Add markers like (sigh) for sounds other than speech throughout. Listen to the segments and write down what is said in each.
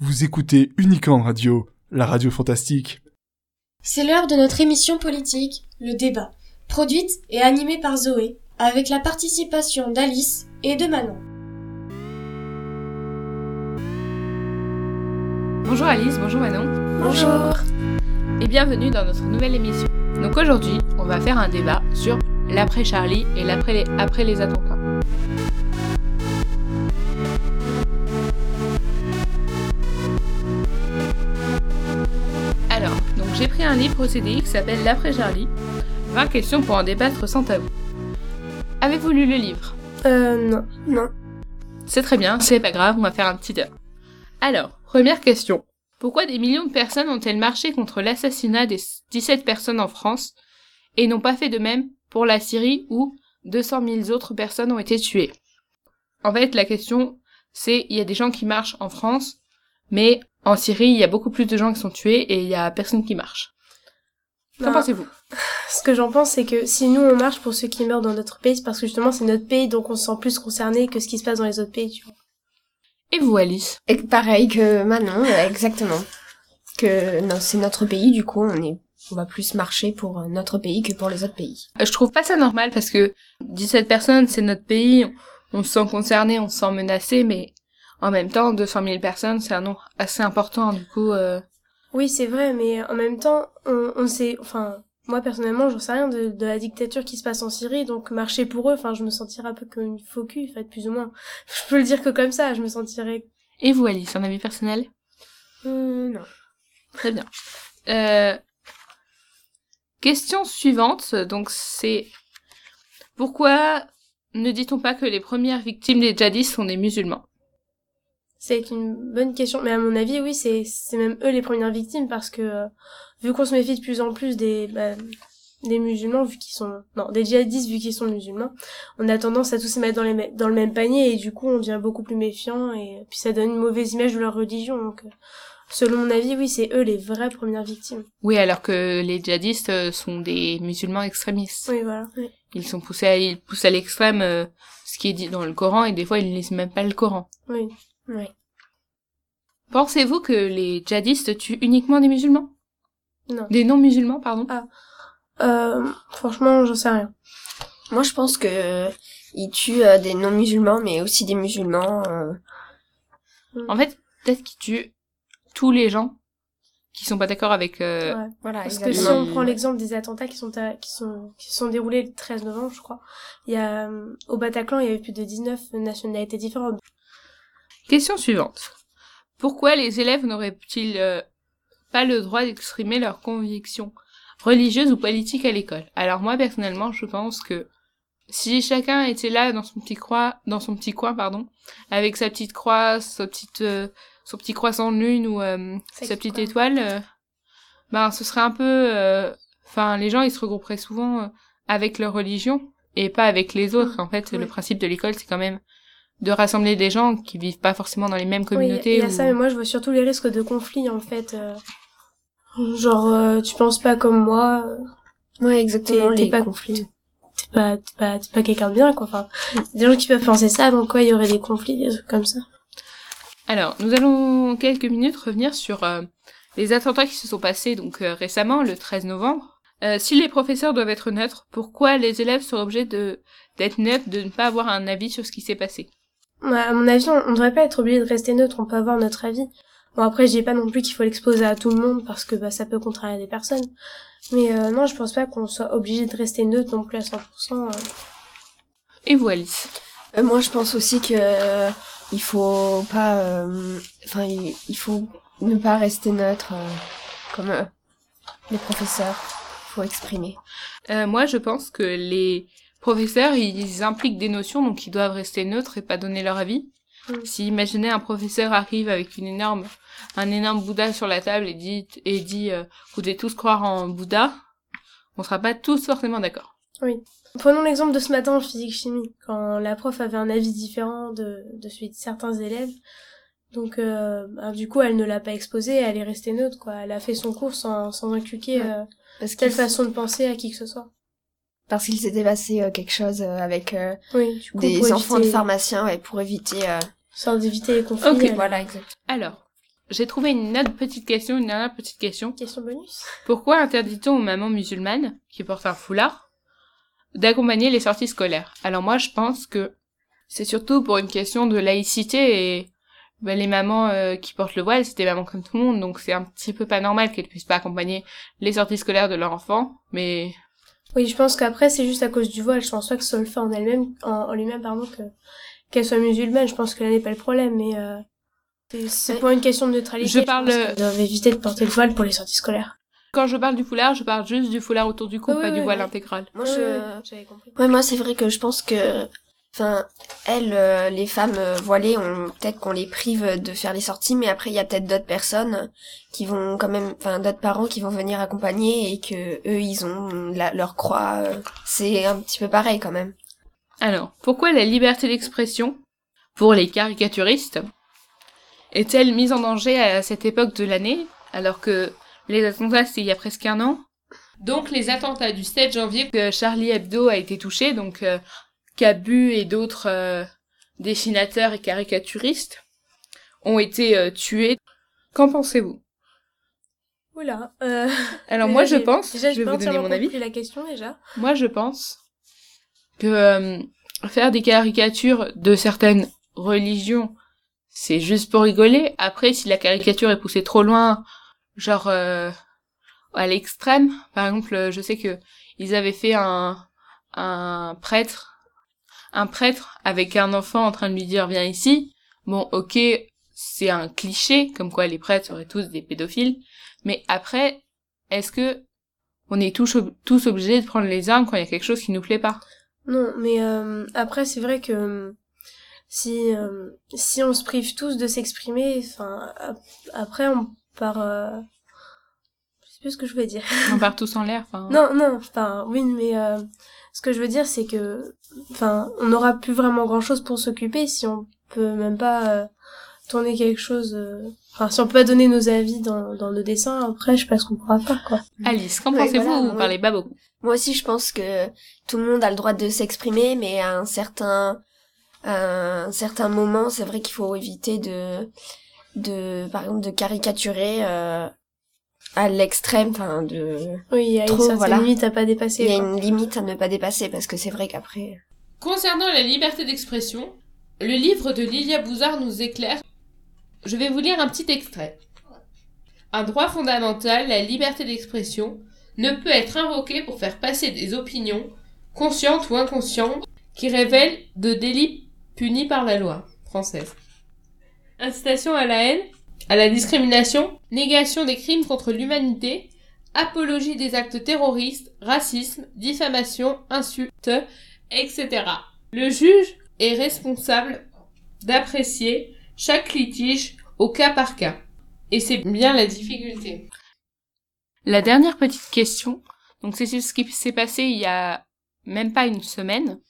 Vous écoutez Unicorn Radio, la radio fantastique. C'est l'heure de notre émission politique, le débat, produite et animée par Zoé, avec la participation d'Alice et de Manon. Bonjour Alice, bonjour Manon. Bonjour. Et bienvenue dans notre nouvelle émission. Donc aujourd'hui, on va faire un débat sur l'après Charlie et l'après les, après les attentats. J'ai pris un livre au CDI qui s'appelle L'après Charlie. 20 questions pour en débattre sans tabou. Avez-vous lu le livre? Euh, non. Non. C'est très bien, c'est pas grave, on va faire un petit heure. Alors, première question. Pourquoi des millions de personnes ont-elles marché contre l'assassinat des 17 personnes en France et n'ont pas fait de même pour la Syrie où 200 000 autres personnes ont été tuées? En fait, la question, c'est il y a des gens qui marchent en France, mais en Syrie, il y a beaucoup plus de gens qui sont tués et il y a personne qui marche. Qu'en Bah, pensez-vous Ce que j'en pense, c'est que si nous on marche pour ceux qui meurent dans notre pays, c'est parce que justement c'est notre pays, donc on se sent plus concerné que ce qui se passe dans les autres pays, tu vois. Et vous, Alice Et pareil que Manon, exactement. Que non, c'est notre pays, du coup, on est, on va plus marcher pour euh, notre pays que pour les autres pays. Euh, Je trouve pas ça normal parce que 17 personnes, c'est notre pays, on se sent concerné, on se sent menacé, mais en même temps, 200 000 personnes, c'est un nombre assez important, du coup... euh, Oui, c'est vrai, mais en même temps, on, on sait, enfin, moi personnellement, j'en sais rien de, de la dictature qui se passe en Syrie, donc marcher pour eux, enfin, je me sentirais un peu comme une faux cul, en fait, plus ou moins. (laughs) Je peux le dire que comme ça, je me sentirais. Et vous, Alice, un avis personnel? Euh, non. Très bien. Euh, Question suivante, donc c'est... Pourquoi ne dit-on pas que les premières victimes des djihadistes sont des musulmans? C'est une bonne question, mais à mon avis, oui, c'est c'est même eux les premières victimes parce que euh, vu qu'on se méfie de plus en plus des bah, des musulmans vu qu'ils sont non des djihadistes vu qu'ils sont musulmans, on a tendance à tous se mettre dans les dans le même panier et du coup on devient beaucoup plus méfiant et puis ça donne une mauvaise image de leur religion donc euh, selon mon avis, oui, c'est eux les vraies premières victimes. Oui, alors que les djihadistes euh, sont des musulmans extrémistes. Oui, voilà. Oui. Ils sont poussés à, ils poussent à l'extrême euh, ce qui est dit dans le Coran et des fois ils ne lisent même pas le Coran. Oui. Oui. Pensez-vous que les djihadistes tuent uniquement des musulmans? Non. Des non-musulmans, pardon? Euh, franchement, j'en sais rien. Moi, je pense que euh, ils tuent euh, des non-musulmans, mais aussi des musulmans. euh, En fait, peut-être qu'ils tuent tous les gens qui sont pas d'accord avec... euh, Ouais. Voilà, Parce que si on prend l'exemple des attentats qui sont, à- qui sont qui se sont déroulés le 13 novembre, je crois, il y a euh, au Bataclan, il y avait plus de 19 nationalités différentes. Question suivante. Pourquoi les élèves n'auraient-ils euh, pas le droit d'exprimer leurs convictions religieuses ou politiques à l'école? Alors moi personnellement, je pense que si chacun était là dans son petit croix, dans son petit coin, pardon, avec sa petite croix, sa petite, euh, son petit croissant de lune ou euh, Sa petite étoile, ben ce serait un peu, enfin les gens ils se regrouperaient souvent avec leur religion et pas avec les autres. En fait, oui. le principe de l'école c'est quand même de rassembler des gens qui vivent pas forcément dans les mêmes Oui, communautés. il y a ou- ça, mais moi je vois surtout les risques de conflit en fait. euh, Genre, euh, tu penses pas comme moi, euh, Ouais, exactement, T'es- t'es les pas- conflits. t'es pas, t'es pas, t'es pas quelqu'un de bien quoi. Enfin, des gens qui peuvent penser ça, donc quoi, il y aurait des conflits, des trucs comme ça. Alors, nous allons quelques minutes revenir sur euh, les attentats qui se sont passés donc euh, récemment, le 13 novembre. Euh, si les professeurs doivent être neutres, pourquoi les élèves sont obligés de d'être neutres, de ne pas avoir un avis sur ce qui s'est passé? À mon avis, on, on devrait pas être obligé de rester neutre, on peut avoir notre avis. Bon après, je dis pas non plus qu'il faut l'exposer à tout le monde parce que bah ça peut contrarier des personnes. Mais euh, non, je pense pas qu'on soit obligé de rester neutre non plus à 100%. euh. Et vous, Alice? Euh, moi, je pense aussi que euh, il faut pas, euh, enfin, il, il faut ne pas rester neutre euh, comme euh, les professeurs. Il faut exprimer. Euh, Moi, je pense que les professeurs, ils impliquent des notions, donc ils doivent rester neutres et pas donner leur avis. Mm. Si imaginez un professeur arrive avec une énorme, un énorme Bouddha sur la table et dit, et dit, euh, vous devez tous croire en Bouddha, on sera pas tous forcément d'accord. Prenons l'exemple de ce matin en physique-chimie, quand la prof avait un avis différent de, de celui de certains élèves. Donc, euh, bah, du coup, elle ne l'a pas exposé, elle est restée neutre, quoi. Elle a fait son cours sans, sans inculquer Ouais. euh, Parce telle façon de penser à qui que ce soit. Parce qu'il s'était passé euh, quelque chose euh, avec euh, Oui, du coup, des enfants de éviter- pharmaciens ouais, pour éviter. euh, Sorte d'éviter les conflits. Ok, elle- Voilà, exact. Alors, j'ai trouvé une autre petite question, une dernière petite question. Question bonus. Pourquoi interdit-on aux mamans musulmanes qui portent un foulard d'accompagner les sorties scolaires? Alors moi, je pense que c'est surtout pour une question de laïcité et ben, les mamans euh, qui portent le voile, c'est des mamans comme tout le monde, donc c'est un petit peu pas normal qu'elles puissent pas accompagner les sorties scolaires de leur enfant. Mais Oui, je pense qu'après, c'est juste à cause du voile. Je pense pas que ce soit le fait en elle-même, en, en lui-même, pardon, que, qu'elle soit musulmane. Je pense que là n'est pas le problème, mais, euh, c'est- pour une question de neutralité. Je parle- pense qu'elles doivent éviter de porter le voile pour les sorties scolaires. quand je parle du foulard, je parle juste du foulard autour du cou, pas oui, du oui, voile oui. intégral. Moi, je... j'avais compris. Ouais, moi, c'est vrai que je pense que, enfin, elles, euh, les femmes euh, voilées, on peut-être qu'on les prive de faire les sorties, mais après, il y a peut-être d'autres personnes qui vont quand même, enfin, d'autres parents qui vont venir accompagner et que eux, ils ont la- leur croix. euh, c'est un petit peu pareil quand même. Alors, pourquoi la liberté d'expression, pour les caricaturistes, est-elle mise en danger à cette époque de l'année, alors que les attentats, c'était il y a presque un an? Donc, les attentats du 7 janvier, que Charlie Hebdo a été touché, donc Cabu et d'autres euh, dessinateurs et caricaturistes ont été euh, tués. Qu'en pensez-vous? Oula. Euh, Alors (laughs) moi, je pense, Déjà, je vais vous donner mon avis. la question, déjà. Moi, je pense que faire des caricatures de certaines religions, c'est juste pour rigoler. Après, si la caricature est poussée trop loin, genre à l'extrême, par exemple, je sais que ils avaient fait un un prêtre, un prêtre avec un enfant en train de lui dire viens ici. Bon, ok, c'est un cliché, comme quoi les prêtres seraient tous des pédophiles. Mais après, est-ce que on est tous, ob- tous obligés de prendre les armes quand il y a quelque chose qui nous plaît pas? Non, mais euh, après, c'est vrai que si euh, si on se prive tous de s'exprimer, enfin, ap- après, on part... Euh... Je sais plus ce que je voulais dire. On part tous en l'air. Enfin, Non, non, enfin, oui, mais euh, ce que je veux dire, c'est que, enfin, on n'aura plus vraiment grand-chose pour s'occuper si on peut même pas euh, tourner quelque chose. euh, Enfin, si on peut pas donner nos avis dans, dans nos dessins, après, je sais pas ce qu'on pourra faire, quoi. Alice, qu'en Ouais, pensez-vous voilà, Vous ouais. parlez pas beaucoup. Moi aussi, je pense que tout le monde a le droit de s'exprimer, mais à un certain, à un certain moment, c'est vrai qu'il faut éviter de, de, par exemple, de caricaturer euh, à l'extrême, enfin, de, Oui, il y a une Trop, certaine voilà. limite à pas dépasser. il y a quoi. une limite à ne pas dépasser parce que c'est vrai qu'après. Concernant la liberté d'expression, le livre de Lilia Bouzard nous éclaire. Je vais vous lire un petit extrait. Un droit fondamental, la liberté d'expression, ne peut être invoqué pour faire passer des opinions, conscientes ou inconscientes, qui révèlent de délits punis par la loi française. Incitation à la haine, à la discrimination, négation des crimes contre l'humanité, apologie des actes terroristes, racisme, diffamation, insultes, etc. Le juge est responsable d'apprécier chaque litige au cas par cas. Et c'est bien la difficulté. La dernière petite question, donc c'est ce qui s'est passé il y a même pas une semaine.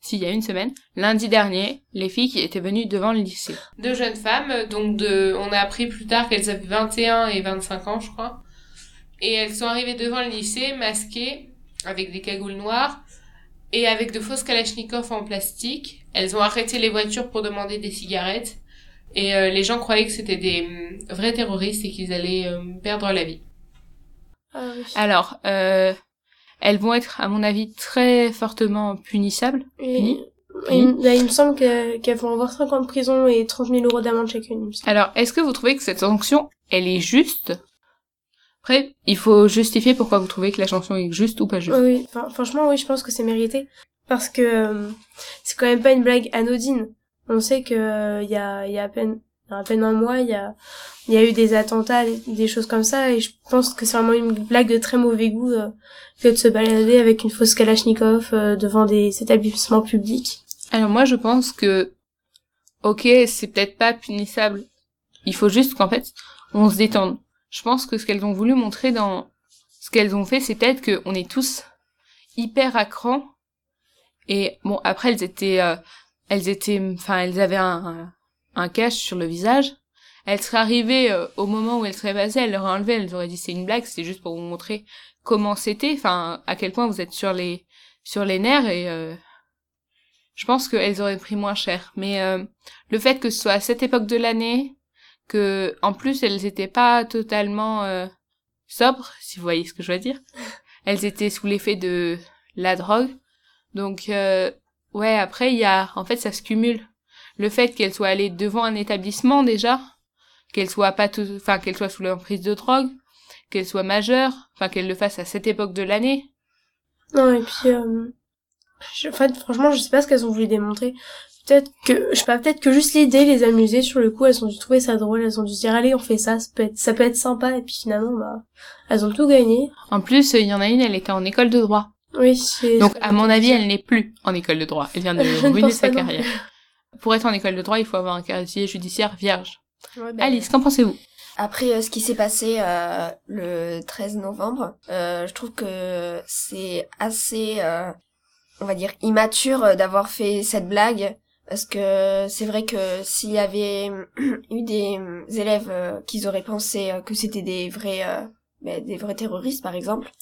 S'il y a une semaine, lundi dernier, les filles qui étaient venues devant le lycée. Deux jeunes femmes, donc de, on a appris plus tard qu'elles avaient 21 et 25 ans, je crois. Et elles sont arrivées devant le lycée, masquées, avec des cagoules noires, et avec de fausses kalachnikovs en plastique. Elles ont arrêté les voitures pour demander des cigarettes. Et euh, les gens croyaient que c'était des hum, vrais terroristes et qu'ils allaient euh, perdre la vie. Ah oui. Alors, euh, elles vont être, à mon avis, très fortement punissables. Et, bah, il me semble que- qu'elles vont avoir 5 ans de prison et 30 000 euros d'amende chacune. Alors, est-ce que vous trouvez que cette sanction, elle est juste? Après, il faut justifier pourquoi vous trouvez que la sanction est juste ou pas juste. Oui. Enfin, franchement, oui, je pense que c'est mérité. Parce que euh, c'est quand même pas une blague anodine. On sait que euh, y a, y a à peine à peine un mois, il y a, il y a eu des attentats, des- choses comme ça, et je pense que c'est vraiment une blague de très mauvais goût euh, que de se balader avec une fausse Kalachnikov euh, devant des établissements publics. Alors moi, je pense que, ok, c'est peut-être pas punissable. Il faut juste qu'en fait, on se détende. Je pense que ce qu'elles ont voulu montrer dans ce qu'elles ont fait, c'est peut-être qu'on est tous hyper à cran. Et bon, après, elles étaient, euh, elles étaient, enfin, elles avaient un, un cache sur le visage. Elles seraient arrivées euh, au moment où elles seraient passées, elles l'auraient enlevé, elles auraient dit c'est une blague, c'est juste pour vous montrer comment c'était, enfin, à quel point vous êtes sur les, sur les nerfs et, euh, je pense qu'elles auraient pris moins cher. Mais euh, le fait que ce soit à cette époque de l'année, que en plus elles étaient pas totalement euh, sobres, si vous voyez ce que je veux dire. (laughs) Elles étaient sous l'effet de la drogue. Donc euh, ouais, après il y a en fait ça se cumule. Le fait qu'elles soient allées devant un établissement déjà, qu'elles soient pas tout enfin qu'elles soient sous l'emprise de drogue, qu'elles soient majeures, enfin qu'elles le fassent à cette époque de l'année. Non, et puis, euh, je- en fait, franchement, je sais pas ce qu'elles ont voulu démontrer. Peut-être que, je sais pas, peut-être que juste l'idée les amusait sur le coup, elles ont dû trouver ça drôle, elles ont dû se dire, allez, on fait ça, ça peut être, ça peut être sympa, et puis finalement, bah, elles ont tout gagné. En plus, il y en a une, elle était en école de droit. Oui, c'est... Donc à mon avis, elle n'est plus en école de droit. Elle vient de (laughs) ruiner sa carrière. Pour être en école de droit, il faut avoir un casier judiciaire vierge. Ouais, bah, Alice, qu'en pensez-vous? Après euh, ce qui s'est passé euh, le 13 novembre, euh, je trouve que c'est assez, on va dire, immature d'avoir fait cette blague. Parce que c'est vrai que s'il y avait (clears throat) eu des élèves qui auraient pensé que c'était des vrais, ben, des vrais terroristes par exemple,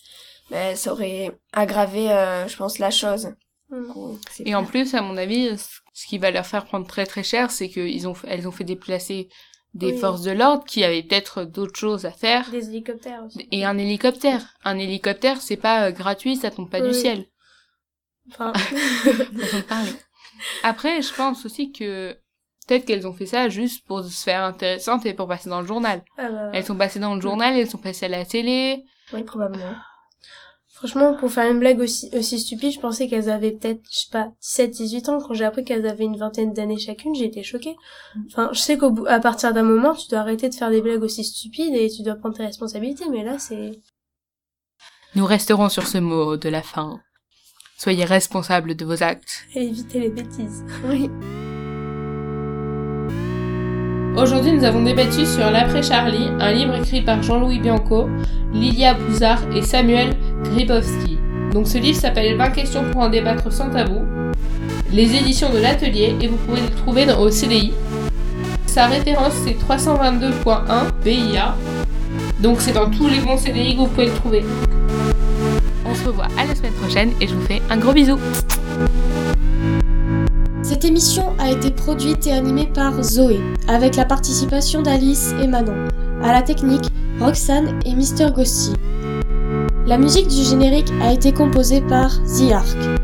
ben, ça aurait aggravé, je pense, la chose. Mm. C'est Et en plus, à mon avis, ce qui va leur faire prendre très très cher, c'est qu'ils ont, elles ont fait déplacer des Oui. forces de l'ordre qui avaient peut-être d'autres choses à faire. Des hélicoptères aussi. Et un hélicoptère. Un hélicoptère, c'est pas euh, gratuit, ça tombe pas du ciel. Enfin. (laughs) Après, je pense aussi que peut-être qu'elles ont fait ça juste pour se faire intéressantes et pour passer dans le journal. ah bah, Elles sont passées dans le journal, elles sont passées à la télé. Oui, probablement. Franchement, pour faire une blague aussi, aussi stupide, je pensais qu'elles avaient peut-être, je sais pas, 17, 18 ans. Quand j'ai appris qu'elles avaient une vingtaine d'années chacune, j'ai été choquée. Enfin, je sais qu'au bout, à partir d'un moment, tu dois arrêter de faire des blagues aussi stupides et tu dois prendre tes responsabilités, mais là, c'est... Nous resterons sur ce mot de la fin. Soyez responsables de vos actes. éviter les bêtises. (laughs) Oui. Aujourd'hui, nous avons débattu sur L'après Charlie, un livre écrit par Jean-Louis Bianco, Lilia Bouzard et Samuel Gribowski. Donc ce livre s'appelle 20 questions pour en débattre sans tabou. Les éditions de l'atelier et vous pouvez le trouver dans, au CDI. Sa référence c'est 322.1 BIA. Donc c'est dans tous les bons CDI que vous pouvez le trouver. On se revoit à la semaine prochaine et je vous fais un gros bisou. Cette émission a été produite et animée par Zoé, avec la participation d'Alice et Manon. À la technique, Roxane et Mister Ghosty. La musique du générique a été composée par The Ark.